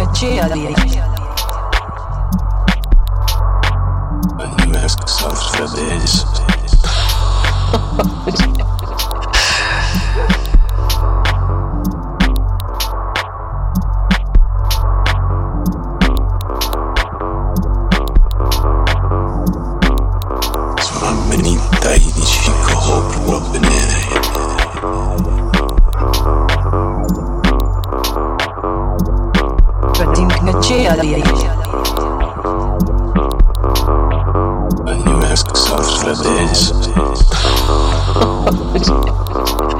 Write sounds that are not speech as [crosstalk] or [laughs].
a chili. When you ask yourself for this. Sono ammenita i dici A new you ask yourself for this. [laughs]